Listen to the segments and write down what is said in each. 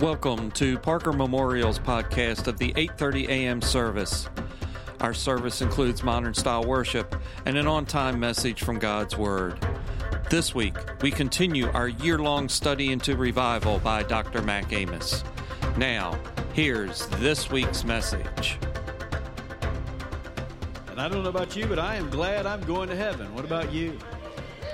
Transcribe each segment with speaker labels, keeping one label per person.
Speaker 1: Welcome to Parker Memorial's podcast of the 8:30 a.m. service. Our service includes modern style worship and an on-time message from God's word. This week, we continue our year-long study into revival by Dr. Mac Amos. Now, here's this week's message.
Speaker 2: And I don't know about you, but I am glad I'm going to heaven. What about you?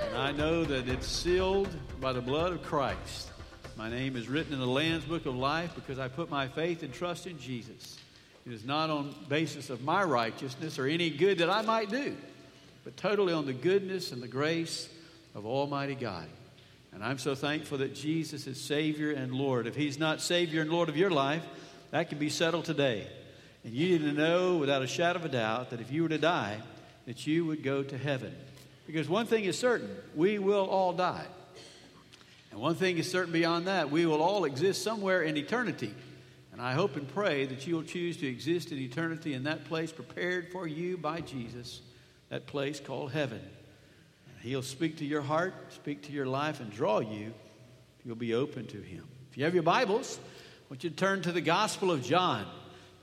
Speaker 2: And I know that it's sealed by the blood of Christ. My name is written in the Lamb's Book of Life because I put my faith and trust in Jesus. It is not on basis of my righteousness or any good that I might do, but totally on the goodness and the grace of Almighty God. And I'm so thankful that Jesus is Savior and Lord. If He's not Savior and Lord of your life, that can be settled today. And you need to know without a shadow of a doubt that if you were to die, that you would go to heaven. Because one thing is certain we will all die. And one thing is certain beyond that we will all exist somewhere in eternity. And I hope and pray that you will choose to exist in eternity in that place prepared for you by Jesus, that place called heaven. And He'll speak to your heart, speak to your life, and draw you if you'll be open to Him. If you have your Bibles, I want you to turn to the Gospel of John.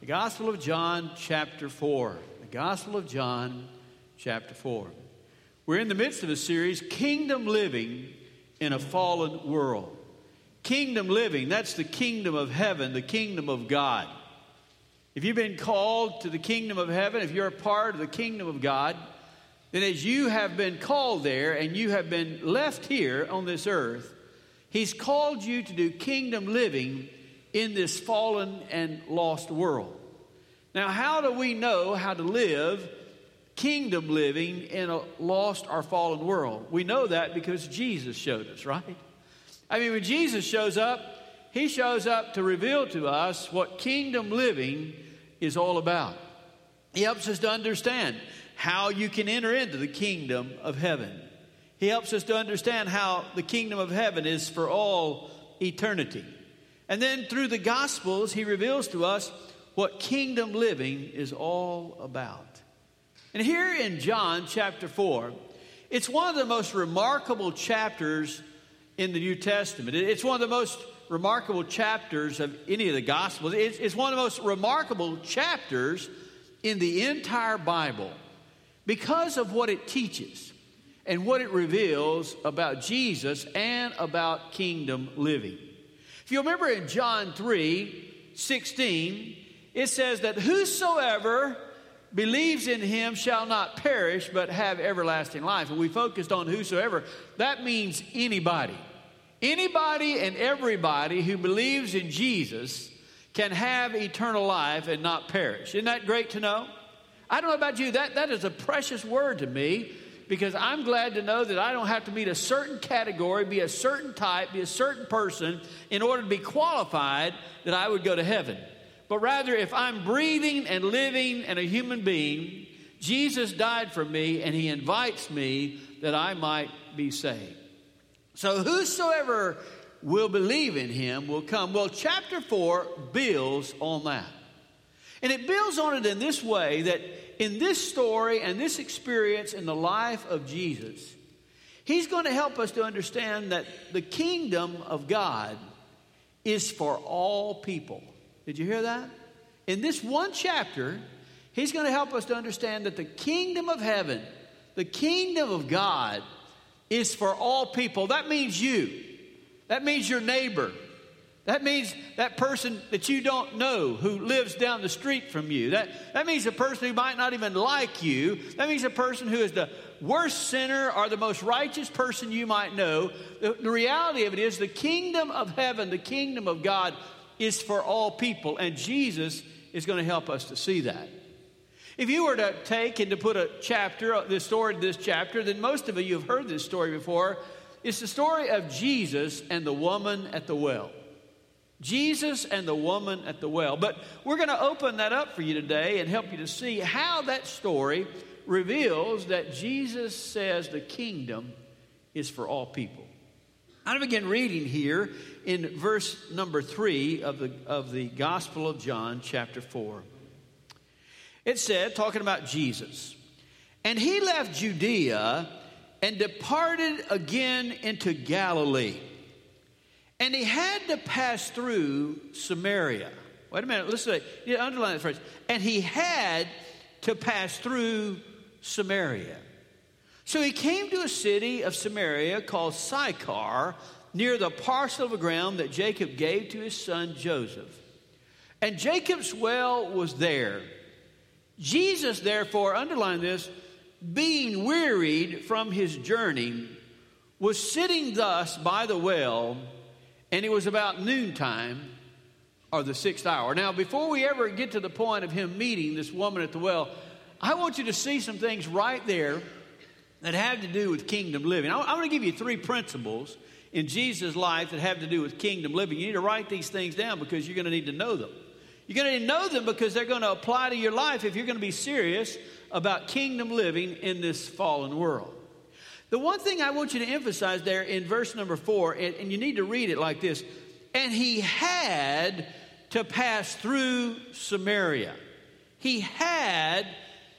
Speaker 2: The Gospel of John, chapter 4. The Gospel of John, chapter 4. We're in the midst of a series, Kingdom Living in a fallen world. Kingdom living, that's the kingdom of heaven, the kingdom of God. If you've been called to the kingdom of heaven, if you're a part of the kingdom of God, then as you have been called there and you have been left here on this earth, He's called you to do kingdom living in this fallen and lost world. Now, how do we know how to live kingdom living in a lost or fallen world. We know that because Jesus showed us, right? I mean, when Jesus shows up, he shows up to reveal to us what kingdom living is all about. He helps us to understand how you can enter into the kingdom of heaven. He helps us to understand how the kingdom of heaven is for all eternity. And then through the Gospels, he reveals to us what kingdom living is all about. And here in John chapter 4, it's one of the most remarkable chapters in the New Testament. It's one of the most remarkable chapters of any of the Gospels. It's, one of the most remarkable chapters in the entire Bible because of what it teaches and what it reveals about Jesus and about kingdom living. If you remember in John 3 16, it says that whosoever believes in him shall not perish but have everlasting life. And we focused on whosoever. That means anybody. Anybody and everybody who believes in Jesus can have eternal life and not perish. Isn't that great to know? I don't know about you, that, that is a precious word to me because I'm glad to know that I don't have to meet a certain category, be a certain type, be a certain person in order to be qualified that I would go to heaven but rather if I'm breathing and living and a human being, Jesus died for me and he invites me that I might be saved. So whosoever will believe in him will come. Well, chapter 4 builds on that. And it builds on it in this way that in this story and this experience in the life of Jesus, he's going to help us to understand that the kingdom of God is for all people. Did you hear that? In this one chapter, he's going to help us to understand that the kingdom of heaven, the kingdom of God, is for all people. That means you, that means your neighbor. That means that person that you don't know who lives down the street from you. That, that means a person who might not even like you. That means a person who is the worst sinner or the most righteous person you might know. The, the reality of it is the kingdom of heaven, the kingdom of God, is for all people, and Jesus is going to help us to see that. If you were to take and to put a chapter, uh, this story to this chapter, then most of you have heard this story before. It's the story of Jesus and the woman at the well. Jesus and the woman at the well. But we're going to open that up for you today and help you to see how that story reveals that Jesus says the kingdom is for all people. I'm going to begin reading here in verse number three of the, of the Gospel of John, chapter 4. It said, talking about Jesus, and he left Judea and departed again into Galilee. And he had to pass through Samaria. Wait a minute, listen to it. Underline that phrase. And he had to pass through Samaria. So he came to a city of Samaria called Sychar, near the parcel of ground that Jacob gave to his son Joseph. And Jacob's well was there. Jesus, therefore, underline this, being wearied from his journey, was sitting thus by the well, and it was about noontime or the sixth hour. Now, before we ever get to the point of him meeting this woman at the well, I want you to see some things right there that have to do with kingdom living. I, I want to give you three principles in Jesus' life that have to do with kingdom living. You need to write these things down because you're going to need to know them. You're going to need to know them because they're going to apply to your life if you're going to be serious about kingdom living in this fallen world. The one thing I want you to emphasize there in verse number four, and, and you need to read it like this and he had to pass through Samaria. He had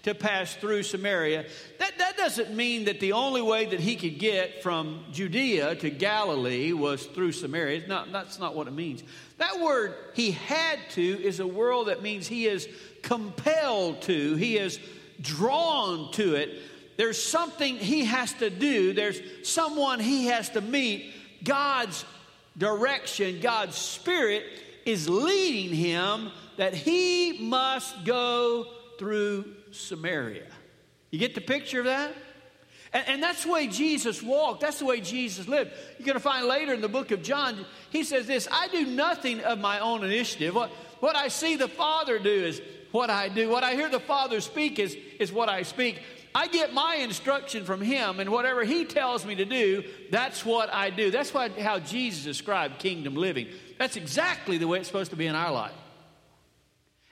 Speaker 2: to pass through Samaria. That, that doesn't mean that the only way that he could get from Judea to Galilee was through Samaria. It's Not, that's not what it means. That word, he had to, is a word that means he is compelled to, he is drawn to it. There's something he has to do, there's someone he has to meet. God's direction, God's Spirit is leading him that he must go through Samaria. You get the picture of that? And, and, that's the way Jesus walked. That's the way Jesus lived. You're going to find later in the book of John, he says this I do nothing of my own initiative. What, what I see the Father do is what I do. What I hear the Father speak is, is what I speak. I get my instruction from him, and whatever he tells me to do, that's what I do. That's what, how Jesus described kingdom living. That's exactly the way it's supposed to be in our life.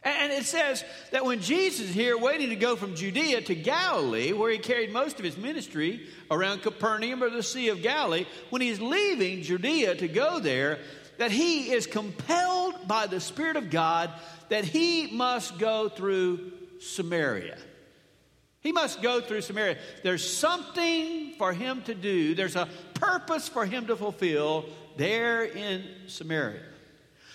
Speaker 2: And it says that when Jesus is here waiting to go from Judea to Galilee, where he carried most of his ministry around Capernaum or the Sea of Galilee, when he's leaving Judea to go there, that he is compelled by the Spirit of God that he must go through Samaria. He must go through Samaria. There's something for him to do, there's a purpose for him to fulfill there in Samaria.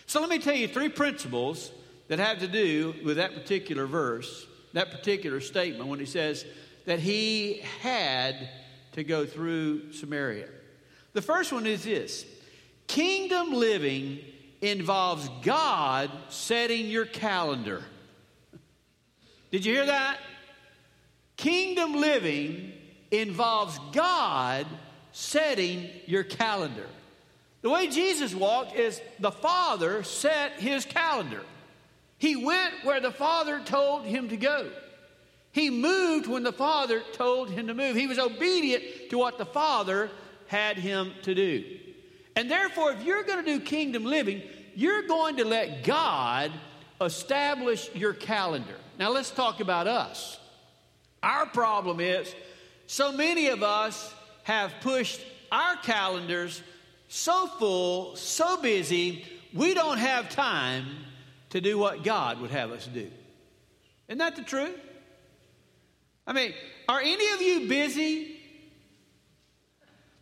Speaker 2: So let me tell you three principles that have to do with that particular verse, that particular statement, when he says that he had to go through Samaria. The first one is this kingdom living involves God setting your calendar. Did you hear that? Kingdom living involves God setting your calendar. The way Jesus walked is the Father set his calendar. He went where the Father told him to go. He moved when the Father told him to move. He was obedient to what the Father had him to do. And therefore, if you're going to do kingdom living, you're going to let God establish your calendar. Now, let's talk about us. Our problem is so many of us have pushed our calendars so full, so busy, we don't have time to do what God would have us do. Isn't that the truth? I mean, are any of you busy?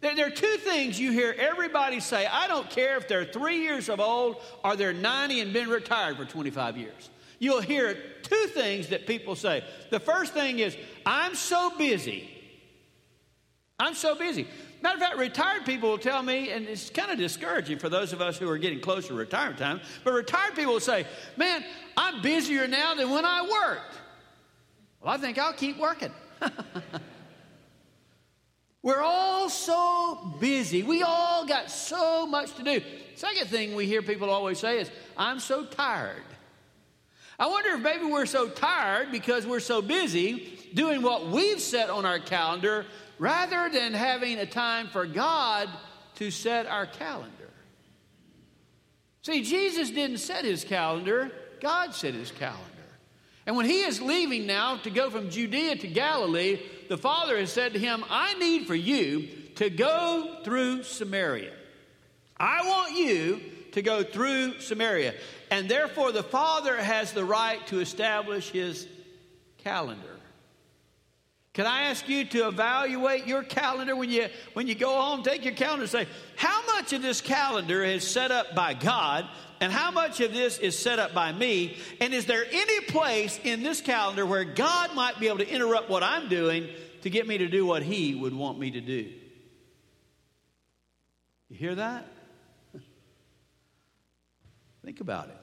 Speaker 2: There, are two things you hear everybody say. I don't care if they're three years of old or they're 90 and been retired for 25 years. You'll hear two things that people say. The first thing is, I'm so busy. I'm so busy. Matter of fact, retired people will tell me, and it's kind of discouraging for those of us who are getting closer to retirement time, but retired people will say, Man, I'm busier now than when I worked. Well, I think I'll keep working. We're all so busy. We all got so much to do. Second thing we hear people always say is, I'm so tired. I wonder if maybe we're so tired because we're so busy doing what we've set on our calendar rather than having a time for God to set our calendar. See, Jesus didn't set his calendar, God set his calendar. And when he is leaving now to go from Judea to Galilee, the Father has said to him, I need for you to go through Samaria. I want you to go through Samaria. And therefore, the Father has the right to establish his calendar. Can I ask you to evaluate your calendar when you when you go home? Take your calendar and say, how much of this calendar is set up by God, and how much of this is set up by me? And is there any place in this calendar where God might be able to interrupt what I'm doing to get me to do what He would want me to do? You hear that? Think about it.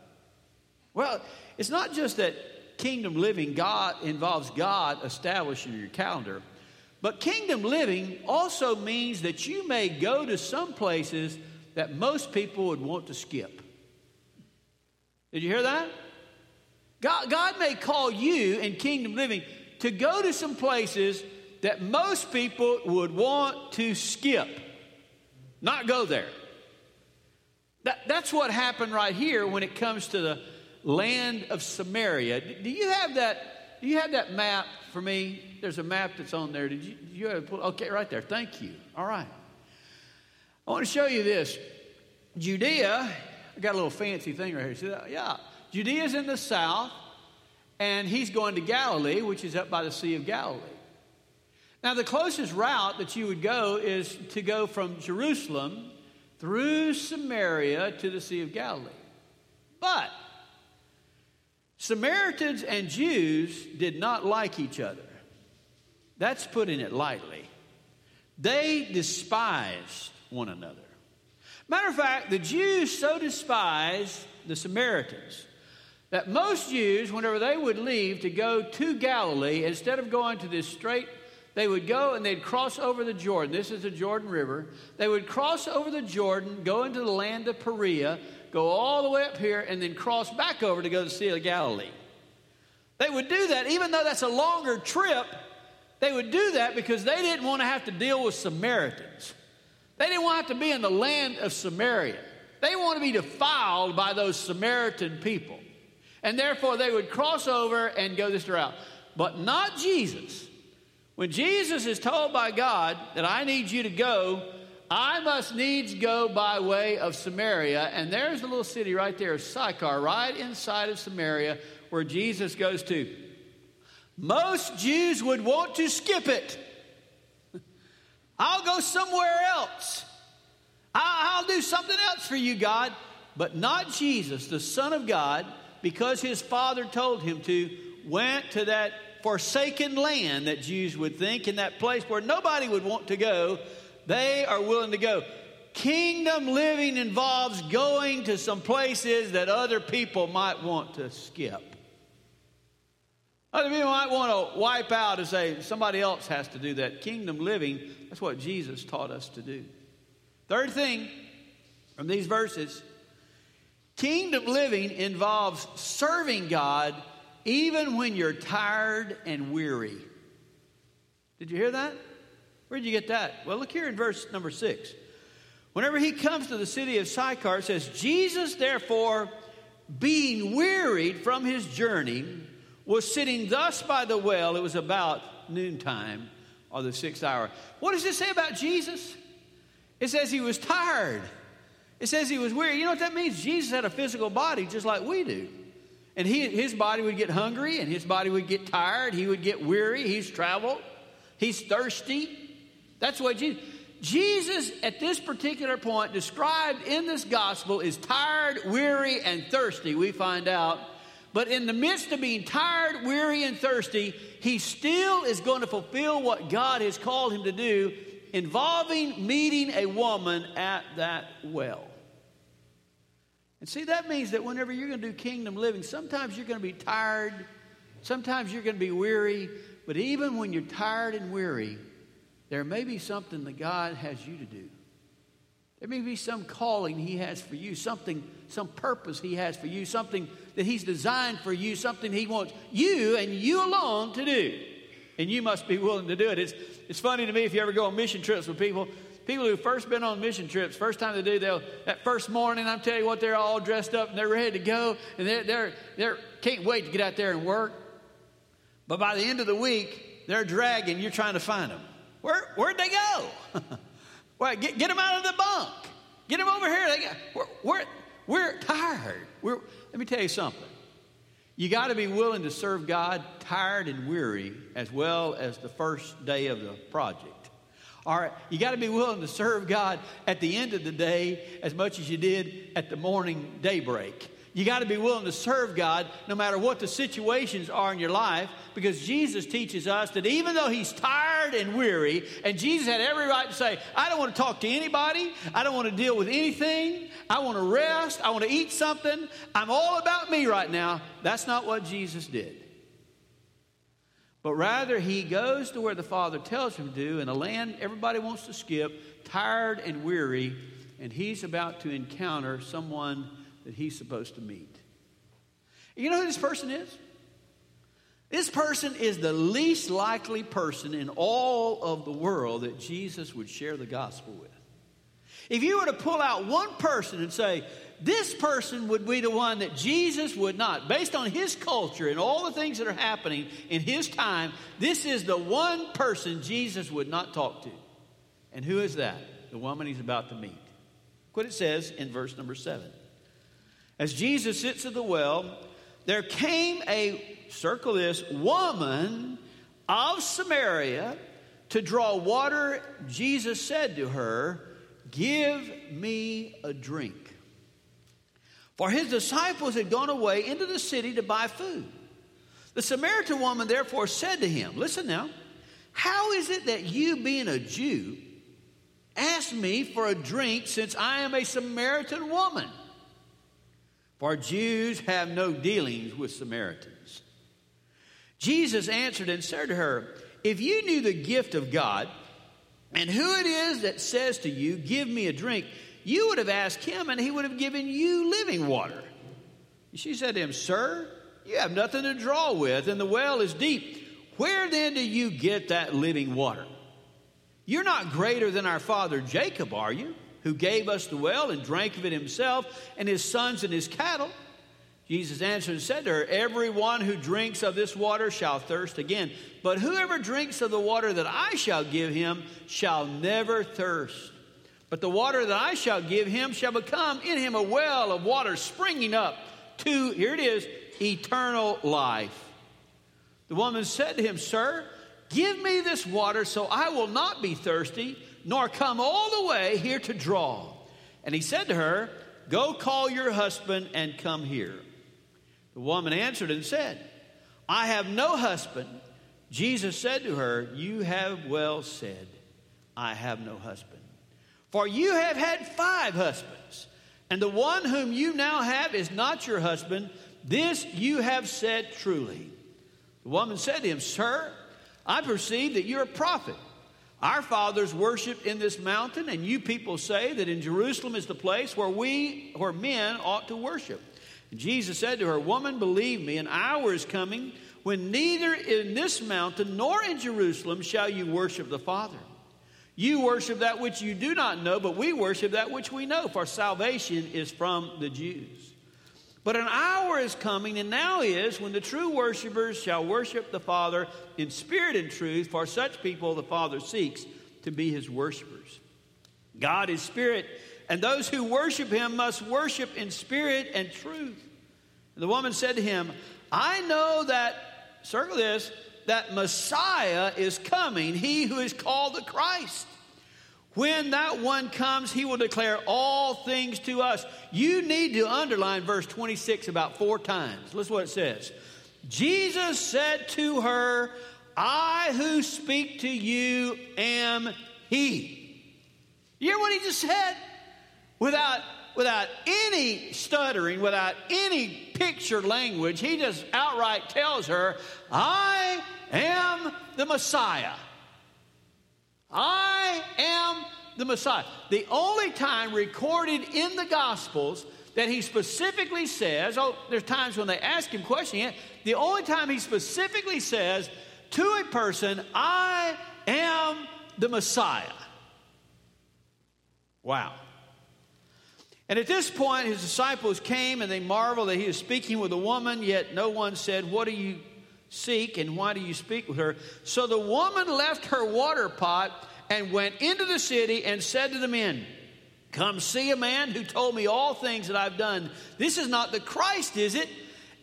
Speaker 2: Well, it's not just that kingdom living God involves God establishing your calendar. But kingdom living also means that you may go to some places that most people would want to skip. Did you hear that? God, God may call you in kingdom living to go to some places that most people would want to skip, not go there. That, that's what happened right here when it comes to the land of Samaria. Do you have that? Do you have that map for me? There's a map that's on there. Did you, did you have, okay, right there. Thank you. All right. I want to show you this. Judea, I got a little fancy thing right here. See that? Yeah. Judea's in the south, and he's going to Galilee, which is up by the Sea of Galilee. Now, the closest route that you would go is to go from Jerusalem through Samaria to the Sea of Galilee. But Samaritans and Jews did not like each other. That's putting it lightly. They despised one another. Matter of fact, the Jews so despised the Samaritans that most Jews, whenever they would leave to go to Galilee, instead of going to this straight, they would go and they'd cross over the Jordan. This is the Jordan River. They would cross over the Jordan, go into the land of Perea, go all the way up here, and then cross back over to go to the Sea of Galilee. They would do that, even though that's a longer trip, they would do that because they didn't want to have to deal with Samaritans. They didn't want to to be in the land of Samaria. They want to be defiled by those Samaritan people. And therefore, they would cross over and go this route. But not Jesus. When Jesus is told by God that I need you to go I must needs go by way of Samaria. And there's a little city right there, Sychar, right inside of Samaria, where Jesus goes to. Most Jews would want to skip it. I'll go somewhere else. I'll, do something else for you, God. But not Jesus, the Son of God, because his Father told him to, went to that forsaken land that Jews would think, in that place where nobody would want to go they are willing to go. Kingdom living involves going to some places that other people might want to skip. Other people might want to wipe out and say somebody else has to do that. Kingdom living, that's what Jesus taught us to do. Third thing from these verses kingdom living involves serving God even when you're tired and weary. Did you hear that? Where'd you get that? Well, look here in verse number six. Whenever he comes to the city of Sychar, it says, Jesus, therefore, being wearied from his journey, was sitting thus by the well. It was about noontime or the sixth hour. What does it say about Jesus? It says he was tired. It says he was weary. You know what that means? Jesus had a physical body just like we do. And he, his body would get hungry and his body would get tired. He would get weary. He's traveled. He's thirsty. That's what Jesus. Jesus, at this particular point, described in this gospel, is tired, weary, and thirsty, we find out. But in the midst of being tired, weary, and thirsty, he still is going to fulfill what God has called him to do, involving meeting a woman at that well. And see, that means that whenever you're going to do kingdom living, sometimes you're going to be tired, sometimes you're going to be weary, but even when you're tired and weary, there may be something that God has you to do. There may be some calling He has for you, something, some purpose He has for you, something that He's designed for you, something He wants you and you alone to do. And you must be willing to do it. It's, it's funny to me if you ever go on mission trips with people. People who've first been on mission trips, first time they do, they'll that first morning, I'm telling you what, they're all dressed up and they're ready to go, and they're they're they're can't wait to get out there and work. But by the end of the week, they're dragging. You're trying to find them. Where, where'd they go? well, get, get them out of the bunk. Get them over here. They got, we're, we're, we're tired. We're, let me tell you something. You got to be willing to serve God tired and weary as well as the first day of the project. All right, you got to be willing to serve God at the end of the day as much as you did at the morning daybreak. You got to be willing to serve God no matter what the situations are in your life because Jesus teaches us that even though he's tired and weary, and Jesus had every right to say, I don't want to talk to anybody, I don't want to deal with anything, I want to rest, I want to eat something, I'm all about me right now. That's not what Jesus did. But rather, he goes to where the Father tells him to, in a land everybody wants to skip, tired and weary, and he's about to encounter someone that he's supposed to meet. You know who this person is? This person is the least likely person in all of the world that Jesus would share the gospel with. If you were to pull out one person and say, this person would be the one that Jesus would not, based on his culture and all the things that are happening in his time, this is the one person Jesus would not talk to. And who is that? The woman he's about to meet. Look what it says in verse number seven. As Jesus sits at the well, there came a, circle this, woman of Samaria to draw water. Jesus said to her, Give me a drink. For his disciples had gone away into the city to buy food. The Samaritan woman therefore said to him, Listen now, how is it that you, being a Jew, ask me for a drink since I am a Samaritan woman? for Jews have no dealings with Samaritans. Jesus answered and said to her, If you knew the gift of God and who it is that says to you, Give me a drink, you would have asked him and he would have given you living water. She said to him, Sir, you have nothing to draw with, and the well is deep. Where then do you get that living water? You're not greater than our father Jacob, are you? who gave us the well and drank of it himself, and his sons and his cattle? Jesus answered and said to her, Everyone who drinks of this water shall thirst again. But whoever drinks of the water that I shall give him shall never thirst. But the water that I shall give him shall become in him a well of water springing up to, here it is, eternal life. The woman said to him, Sir, give me this water so I will not be thirsty nor come all the way here to draw. And he said to her, Go call your husband and come here. The woman answered and said, I have no husband. Jesus said to her, You have well said, I have no husband. For you have had five husbands, and the one whom you now have is not your husband. This you have said truly. The woman said to him, Sir, I perceive that you're a prophet. Our fathers worshiped in this mountain, and you people say that in Jerusalem is the place where we, where men ought to worship. And Jesus said to her, Woman, believe me, an hour is coming when neither in this mountain nor in Jerusalem shall you worship the Father. You worship that which you do not know, but we worship that which we know, for salvation is from the Jews. But an hour is coming, and now is, when the true worshipers shall worship the Father in spirit and truth, for such people the Father seeks to be his worshipers. God is spirit, and those who worship him must worship in spirit and truth. And the woman said to him, I know that, circle this, that Messiah is coming, he who is called the Christ. When that one comes, he will declare all things to us. You need to underline verse 26 about four times. Listen what it says. Jesus said to her, I who speak to you am he. You hear what he just said? Without, without any stuttering, without any picture language, he just outright tells her, I am the Messiah. I am the Messiah. The only time recorded in the Gospels that he specifically says, oh, there's times when they ask him questions, the only time he specifically says to a person, I am the Messiah. Wow. And at this point, his disciples came and they marveled that he was speaking with a woman, yet no one said, What do you seek and why do you speak with her? So the woman left her water pot and went into the city and said to the men, Come see a man who told me all things that I've done. This is not the Christ, is it?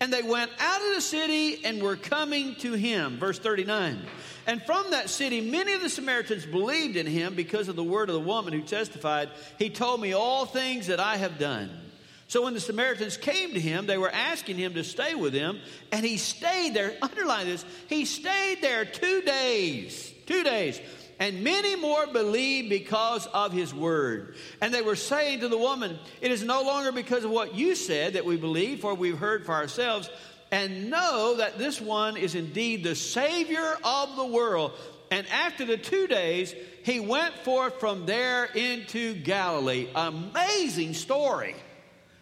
Speaker 2: And they went out of the city and were coming to him. Verse 39. And from that city, many of the Samaritans believed in him because of the word of the woman who testified, He told me all things that I have done. So when the Samaritans came to him, they were asking him to stay with them, and he stayed there. Underline this. He stayed there two days. Two days. And many more believed because of his word. And they were saying to the woman, It is no longer because of what you said that we believe, for we've heard for ourselves, and know that this one is indeed the Savior of the world. And after the two days, he went forth from there into Galilee. Amazing story.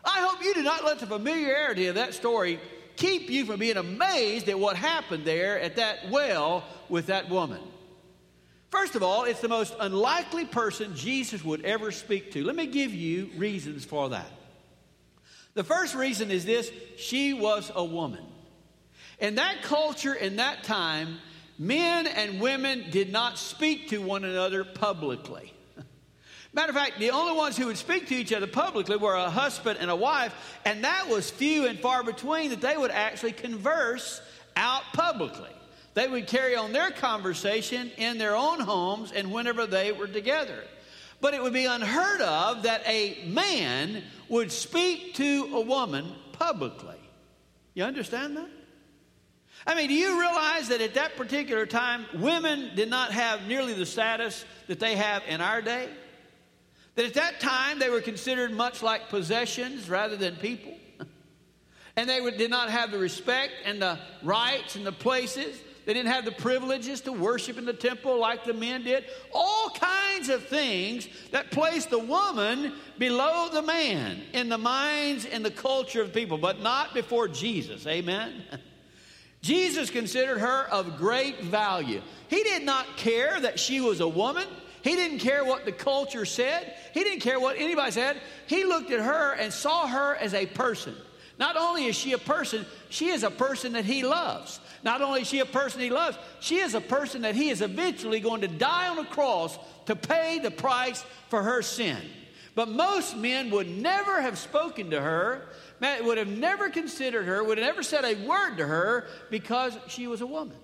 Speaker 2: I hope you do not let the familiarity of that story keep you from being amazed at what happened there at that well with that woman. First of all, it's the most unlikely person Jesus would ever speak to. Let me give you reasons for that. The first reason is this she was a woman. In that culture, in that time, men and women did not speak to one another publicly. Matter of fact, the only ones who would speak to each other publicly were a husband and a wife, and that was few and far between that they would actually converse out publicly. They would carry on their conversation in their own homes and whenever they were together. But it would be unheard of that a man would speak to a woman publicly. You understand that? I mean, do you realize that at that particular time, women did not have nearly the status that they have in our day? That at that time, they were considered much like possessions rather than people? and they did not have the respect and the rights and the places they didn't have the privileges to worship in the temple like the men did. All kinds of things that placed the woman below the man in the minds and the culture of people, but not before Jesus. Amen. Jesus considered her of great value. He did not care that she was a woman. He didn't care what the culture said. He didn't care what anybody said. He looked at her and saw her as a person. Not only is she a person, she is a person that he loves. Not only is she a person he loves, she is a person that he is eventually going to die on a cross to pay the price for her sin. But most men would never have spoken to her, would have never considered her, would have never said a word to her because she was a woman.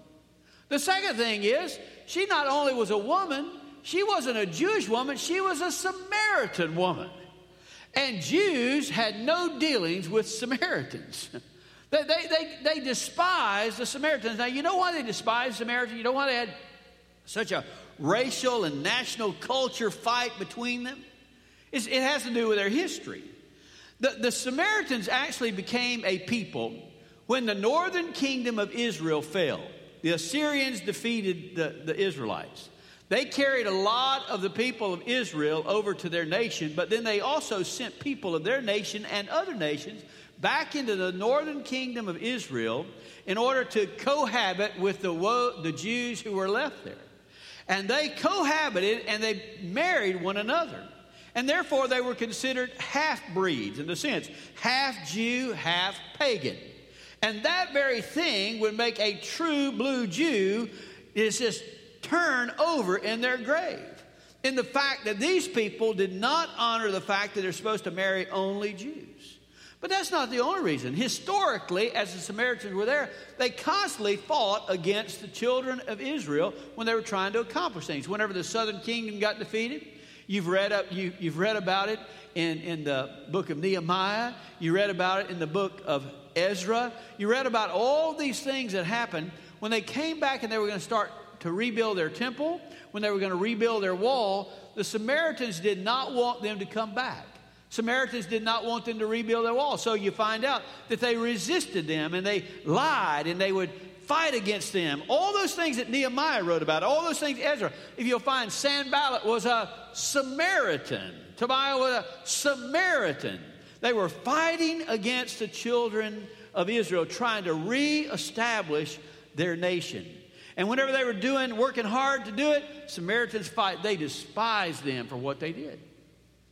Speaker 2: The second thing is, she not only was a woman, she wasn't a Jewish woman, she was a Samaritan woman. And Jews had no dealings with Samaritans. They, they, they, they despised the Samaritans. Now, you know why they despised Samaritans? You know why they had such a racial and national culture fight between them? It's, it has to do with their history. The, the Samaritans actually became a people when the northern kingdom of Israel fell. The Assyrians defeated the, the Israelites. They carried a lot of the people of Israel over to their nation, but then they also sent people of their nation and other nations back into the northern kingdom of Israel in order to cohabit with the, the Jews who were left there. And they cohabited and they married one another. And therefore, they were considered half breeds in the sense half Jew, half pagan. And that very thing would make a true blue Jew is just turn over in their grave. In the fact that these people did not honor the fact that they're supposed to marry only Jews. But that's not the only reason. Historically, as the Samaritans were there, they constantly fought against the children of Israel when they were trying to accomplish things. Whenever the southern kingdom got defeated, you've read, up, you, you've read about it in, in the book of Nehemiah, you read about it in the book of Ezra, you read about all these things that happened when they came back and they were going to start to rebuild their temple, when they were going to rebuild their wall, the Samaritans did not want them to come back. Samaritans did not want them to rebuild their wall. So you find out that they resisted them and they lied and they would fight against them. All those things that Nehemiah wrote about, all those things Ezra. If you'll find Sanballat was a Samaritan, Tobiah was a Samaritan. They were fighting against the children of Israel, trying to reestablish their nation. And whenever they were doing, working hard to do it, Samaritans fight. They despised them for what they did.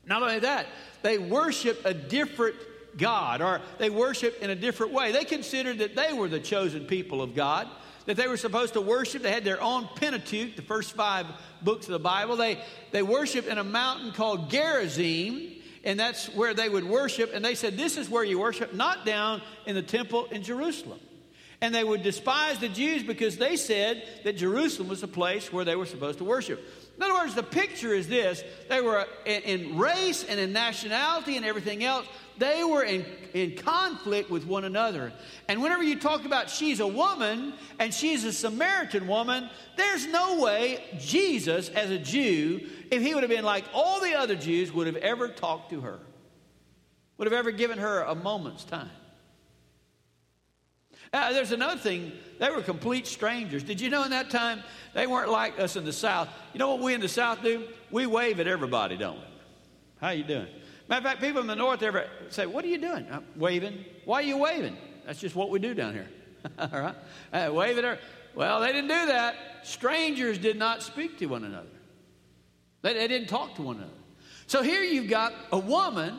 Speaker 2: Not only that, they worship a different God or they worship in a different way. They considered that they were the chosen people of God, that they were supposed to worship. They had their own Pentateuch, the first five books of the Bible. They, they worshiped in a mountain called Gerizim. and that's where they would worship. And they said, This is where you worship, not down in the temple in Jerusalem. And they would despise the Jews because they said that Jerusalem was the place where they were supposed to worship. In other words, the picture is this they were in race and in nationality and everything else, they were in, in conflict with one another. And whenever you talk about she's a woman and she's a Samaritan woman, there's no way Jesus, as a Jew, if he would have been like all the other Jews, would have ever talked to her, would have ever given her a moment's time. Uh, there's another thing. They were complete strangers. Did you know in that time they weren't like us in the South? You know what we in the South do? We wave at everybody, don't we? How you doing? Matter of fact, people in the North ever say, "What are you doing?" I'm waving. Why are you waving? That's just what we do down here. All right, uh, wave at her. Well, they didn't do that. Strangers did not speak to one another. They, they didn't talk to one another. So here you've got a woman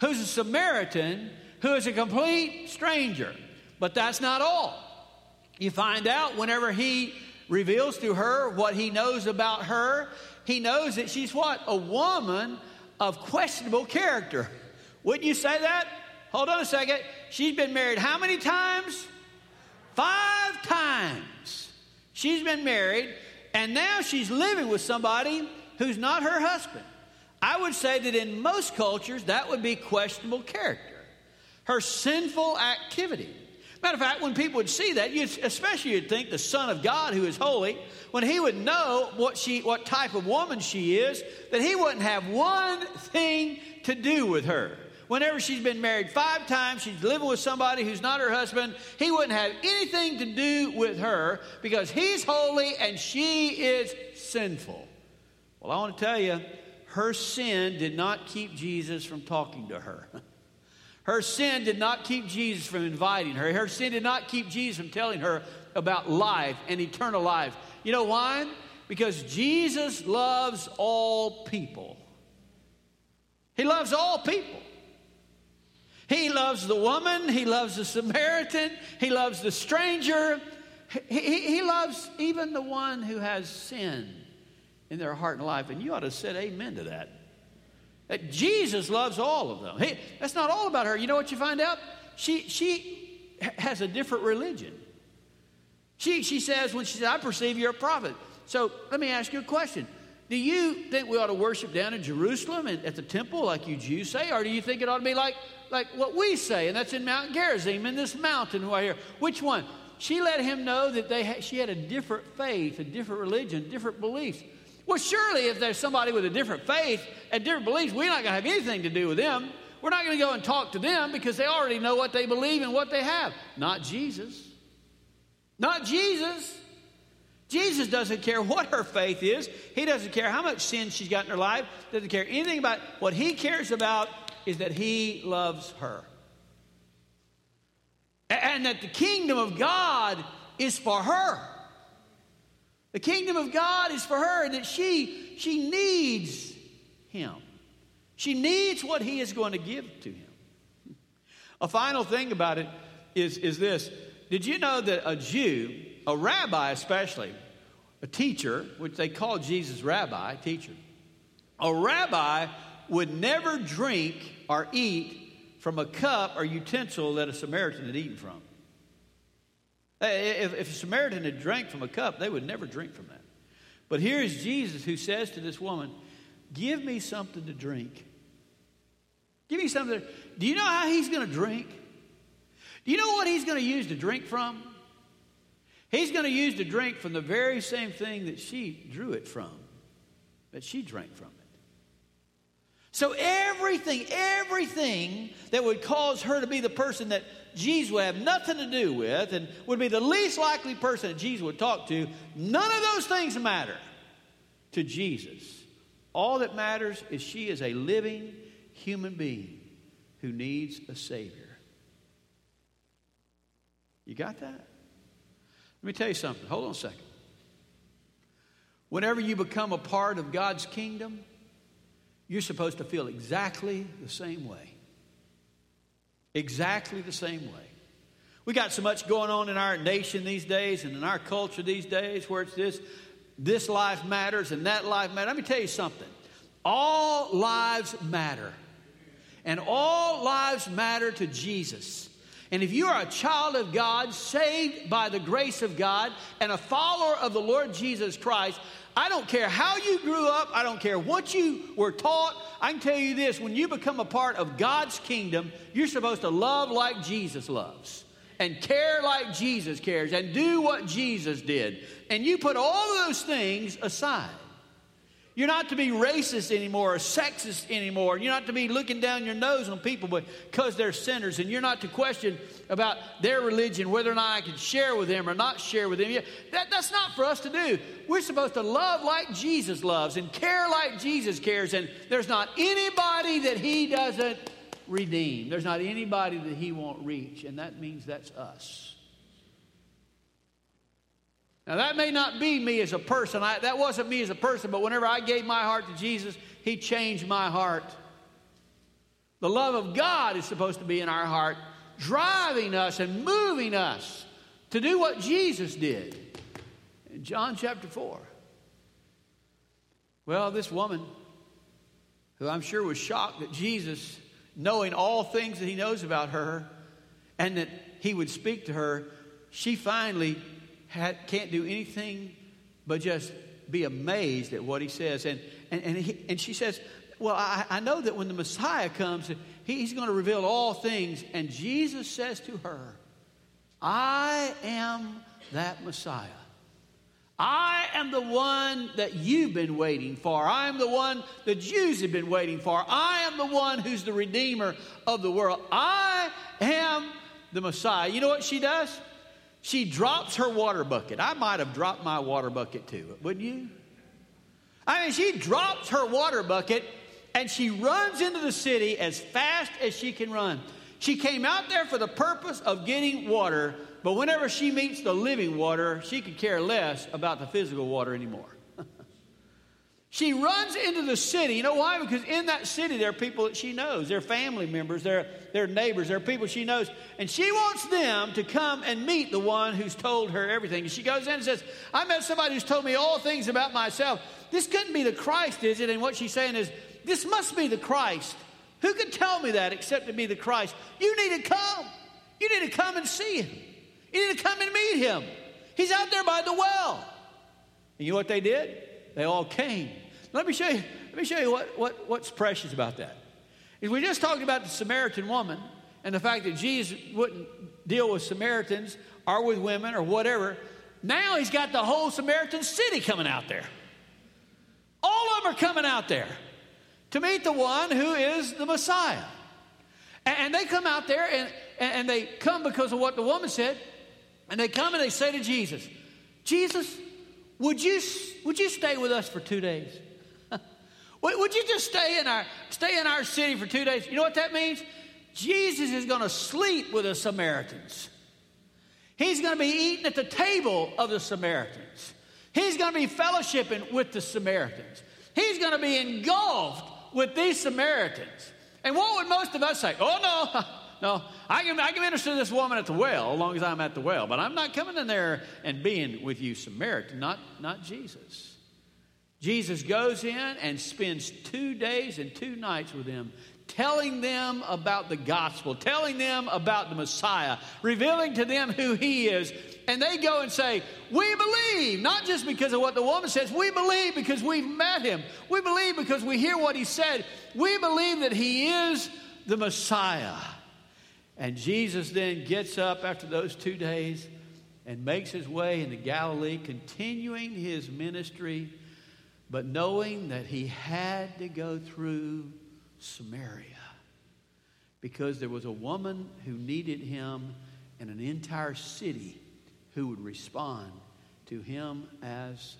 Speaker 2: who's a Samaritan who is a complete stranger. But that's not all. You find out whenever he reveals to her what he knows about her, he knows that she's what? A woman of questionable character. Wouldn't you say that? Hold on a second. She's been married how many times? Five times. She's been married, and now she's living with somebody who's not her husband. I would say that in most cultures, that would be questionable character. Her sinful activity. Matter of fact, when people would see that, you'd, especially you'd think the Son of God, who is holy, when he would know what she, what type of woman she is, that he wouldn't have one thing to do with her. Whenever she's been married five times, she's living with somebody who's not her husband, he wouldn't have anything to do with her because he's holy and she is sinful. Well, I want to tell you, her sin did not keep Jesus from talking to her. Her sin did not keep Jesus from inviting her. Her sin did not keep Jesus from telling her about life and eternal life. You know why? Because Jesus loves all people. He loves all people. He loves the woman, he loves the Samaritan, he loves the stranger, he, he, he, loves even the one who has sin in their heart and life. And you ought to say amen to that. Jesus loves all of them. Hey, that's not all about her. You know what you find out? She, she has a different religion. She, she says, when she says, I perceive you're a prophet. So let me ask you a question. Do you think we ought to worship down in Jerusalem and at the temple like you Jews say? Or do you think it ought to be like, like what we say, and that's in Mount Gerizim, in this mountain right here? Which one? She let him know that they ha- she had a different faith, a different religion, different beliefs. Well, surely if there's somebody with a different faith and different beliefs, we're not going to have anything to do with them. We're not going to go and talk to them because they already know what they believe and what they have. Not Jesus. Not Jesus. Jesus doesn't care what her faith is. He doesn't care how much sin she's got in her life. Doesn't care anything about what he cares about is that he loves her. And that the kingdom of God is for her. The kingdom of God is for her, and that she, she needs him. She needs what he is going to give to him. A final thing about it is, is this Did you know that a Jew, a rabbi especially, a teacher, which they call Jesus rabbi, teacher, a rabbi would never drink or eat from a cup or utensil that a Samaritan had eaten from. If, if a Samaritan had drank from a cup, they would never drink from that. But here is Jesus who says to this woman, Give me something to drink. Give me something. Do you know how he's going to drink? Do you know what he's going to use to drink from? He's going to use to drink from the very same thing that she drew it from, that she drank from it. So everything, everything that would cause her to be the person that Jesus would have nothing to do with and would be the least likely person that Jesus would talk to, none of those things matter to Jesus. All that matters is she is a living human being who needs a Savior. You got that? Let me tell you something. Hold on a second. Whenever you become a part of God's kingdom, you're supposed to feel exactly the same way. Exactly the same way. We got so much going on in our nation these days and in our culture these days where it's this this life matters and that life matters. Let me tell you something. All lives matter. And all lives matter to Jesus. And if you are a child of God, saved by the grace of God, and a follower of the Lord Jesus Christ, I don't care how you grew up, I don't care what you were taught. I can tell you this when you become a part of God's kingdom, you're supposed to love like Jesus loves, and care like Jesus cares, and do what Jesus did. And you put all those things aside. You're not to be racist anymore or sexist anymore. You're not to be looking down your nose on people because they're sinners. And you're not to question about their religion, whether or not I can share with them or not share with them. That, that's not for us to do. We're supposed to love like Jesus loves and care like Jesus cares. And there's not anybody that He doesn't redeem, there's not anybody that He won't reach. And that means that's us. Now, that may not be me as a person. I, that wasn't me as a person, but whenever I gave my heart to Jesus, He changed my heart. The love of God is supposed to be in our heart, driving us and moving us to do what Jesus did. In John chapter 4. Well, this woman, who I'm sure was shocked that Jesus, knowing all things that he knows about her and that he would speak to her, she finally had, can't do anything but just be amazed at what he says. And, and, and, he, and she says, Well, I, I know that when the Messiah comes, he, he's going to reveal all things. And Jesus says to her, I am that Messiah. I am the one that you've been waiting for. I am the one the Jews have been waiting for. I am the one who's the Redeemer of the world. I am the Messiah. You know what she does? She drops her water bucket. I might have dropped my water bucket too, wouldn't you? I mean, she drops her water bucket and she runs into the city as fast as she can run. She came out there for the purpose of getting water, but whenever she meets the living water, she could care less about the physical water anymore. She runs into the city. You know why? Because in that city, there are people that she knows. They're family members, they're, they're neighbors, they're people she knows. And she wants them to come and meet the one who's told her everything. And she goes in and says, I met somebody who's told me all things about myself. This couldn't be the Christ, is it? And what she's saying is, This must be the Christ. Who could tell me that except to be the Christ? You need to come. You need to come and see him. You need to come and meet him. He's out there by the well. And you know what they did? They all came. Let me show you, let me show you what, what, what's precious about that. Is we just talked about the Samaritan woman and the fact that Jesus wouldn't deal with Samaritans or with women or whatever. Now he's got the whole Samaritan city coming out there. All of them are coming out there to meet the one who is the Messiah. And, they come out there and, and they come because of what the woman said. And they come and they say to Jesus, Jesus, would you, would you stay with us for two days? would you just stay in our stay in our city for two days? You know what that means? Jesus is going to sleep with the Samaritans. He's going to be eating at the table of the Samaritans. He's going to be fellowshipping with the Samaritans. He's going to be engulfed with these Samaritans. And what would most of us say? Oh, no, no, I can, I can minister to this woman at the well as long as I'm at the well, but I'm not coming in there and being with you, Samaritan, not, not Jesus. Jesus goes in and spends two days and two nights with them, telling them about the gospel, telling them about the Messiah, revealing to them who he is. And they go and say, We believe, not just because of what the woman says, we believe because we've met him. We believe because we hear what he said. We believe that he is the Messiah. And Jesus then gets up after those two days and makes his way into Galilee, continuing his ministry, but knowing that he had to go through Samaria because there was a woman who needed him and an entire city who would respond to him as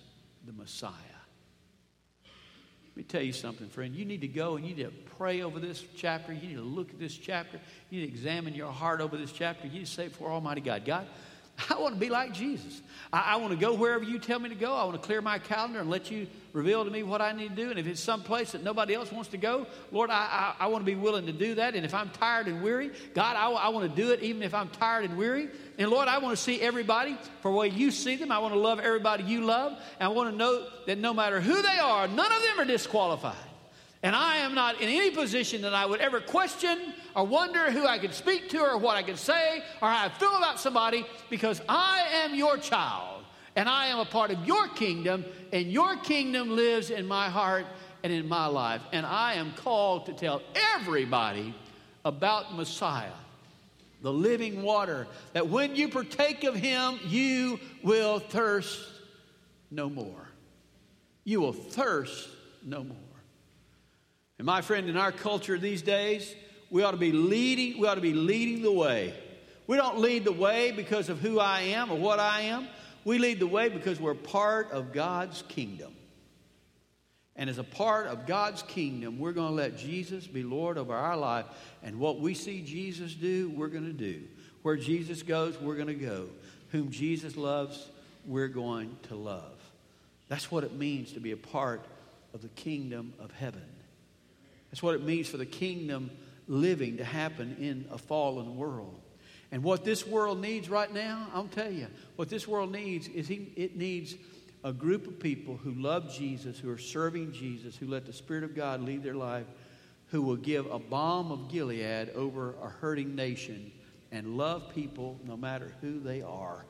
Speaker 2: the Messiah. Let me tell you something, friend. You need to go and you need to pray over this chapter. You need to look at this chapter. You need to examine your heart over this chapter. You need to say before Almighty God, God, I want to be like Jesus. I, I, want to go wherever you tell me to go. I want to clear my calendar and let you reveal to me what I need to do. And if it's some place that nobody else wants to go, Lord, I, I, I want to be willing to do that. And if I'm tired and weary, God, I, want to do it even if I'm tired and weary. And Lord, I want to see everybody for the way you see them. I want to love everybody you love. And I want to know that no matter who they are, none of them are disqualified. And I am not in any position that I would ever question or wonder who I could speak to or what I could say or how I feel about somebody because I am your child and I am a part of your kingdom and your kingdom lives in my heart and in my life. And I am called to tell everybody about Messiah, the living water, that when you partake of him, you will thirst no more. You will thirst no more. And my friend, in our culture these days, we ought to be leading, we ought to be leading the way. We don't lead the way because of who I am or what I am. We lead the way because we're part of God's kingdom. And as a part of God's kingdom, we're going to let Jesus be Lord over our life. And what we see Jesus do, we're going to do. Where Jesus goes, we're going to go. Whom Jesus loves, we're going to love. That's what it means to be a part of the kingdom of heaven. That's what it means for the kingdom living to happen in a fallen world. And what this world needs right now, I'll tell you, what this world needs is he, it needs a group of people who love Jesus, who are serving Jesus, who let the Spirit of God lead their life, who will give a balm of Gilead over a hurting nation and love people no matter who they are.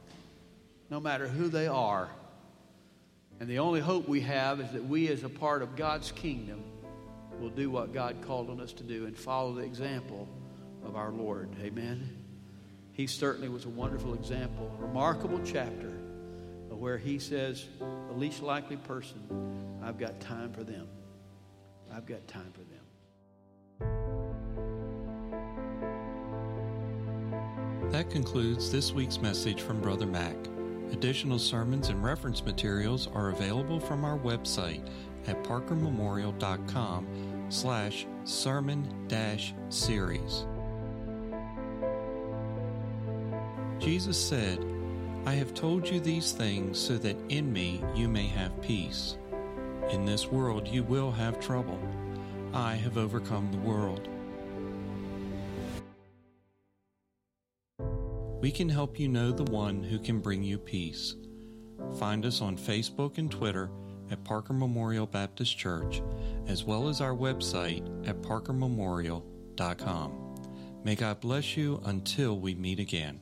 Speaker 2: No matter who they are. And the only hope we have is that we, as a part of God's kingdom, will do what God called on us to do and follow the example of our Lord. Amen. He certainly was a wonderful example, a remarkable chapter where he says, the least likely person, I've got time for them. I've got time for
Speaker 1: them. That concludes this week's message from Brother Mac. Additional sermons and reference materials are available from our website at parkermemorial.com slash sermon dash series. Jesus said, I have told you these things so that in me you may have peace. In this world you will have trouble. I have overcome the world. We can help you know the one who can bring you peace. Find us on Facebook and Twitter at Parker Memorial Baptist Church, as well as our website at parkermemorial.com. May God bless you until we meet again.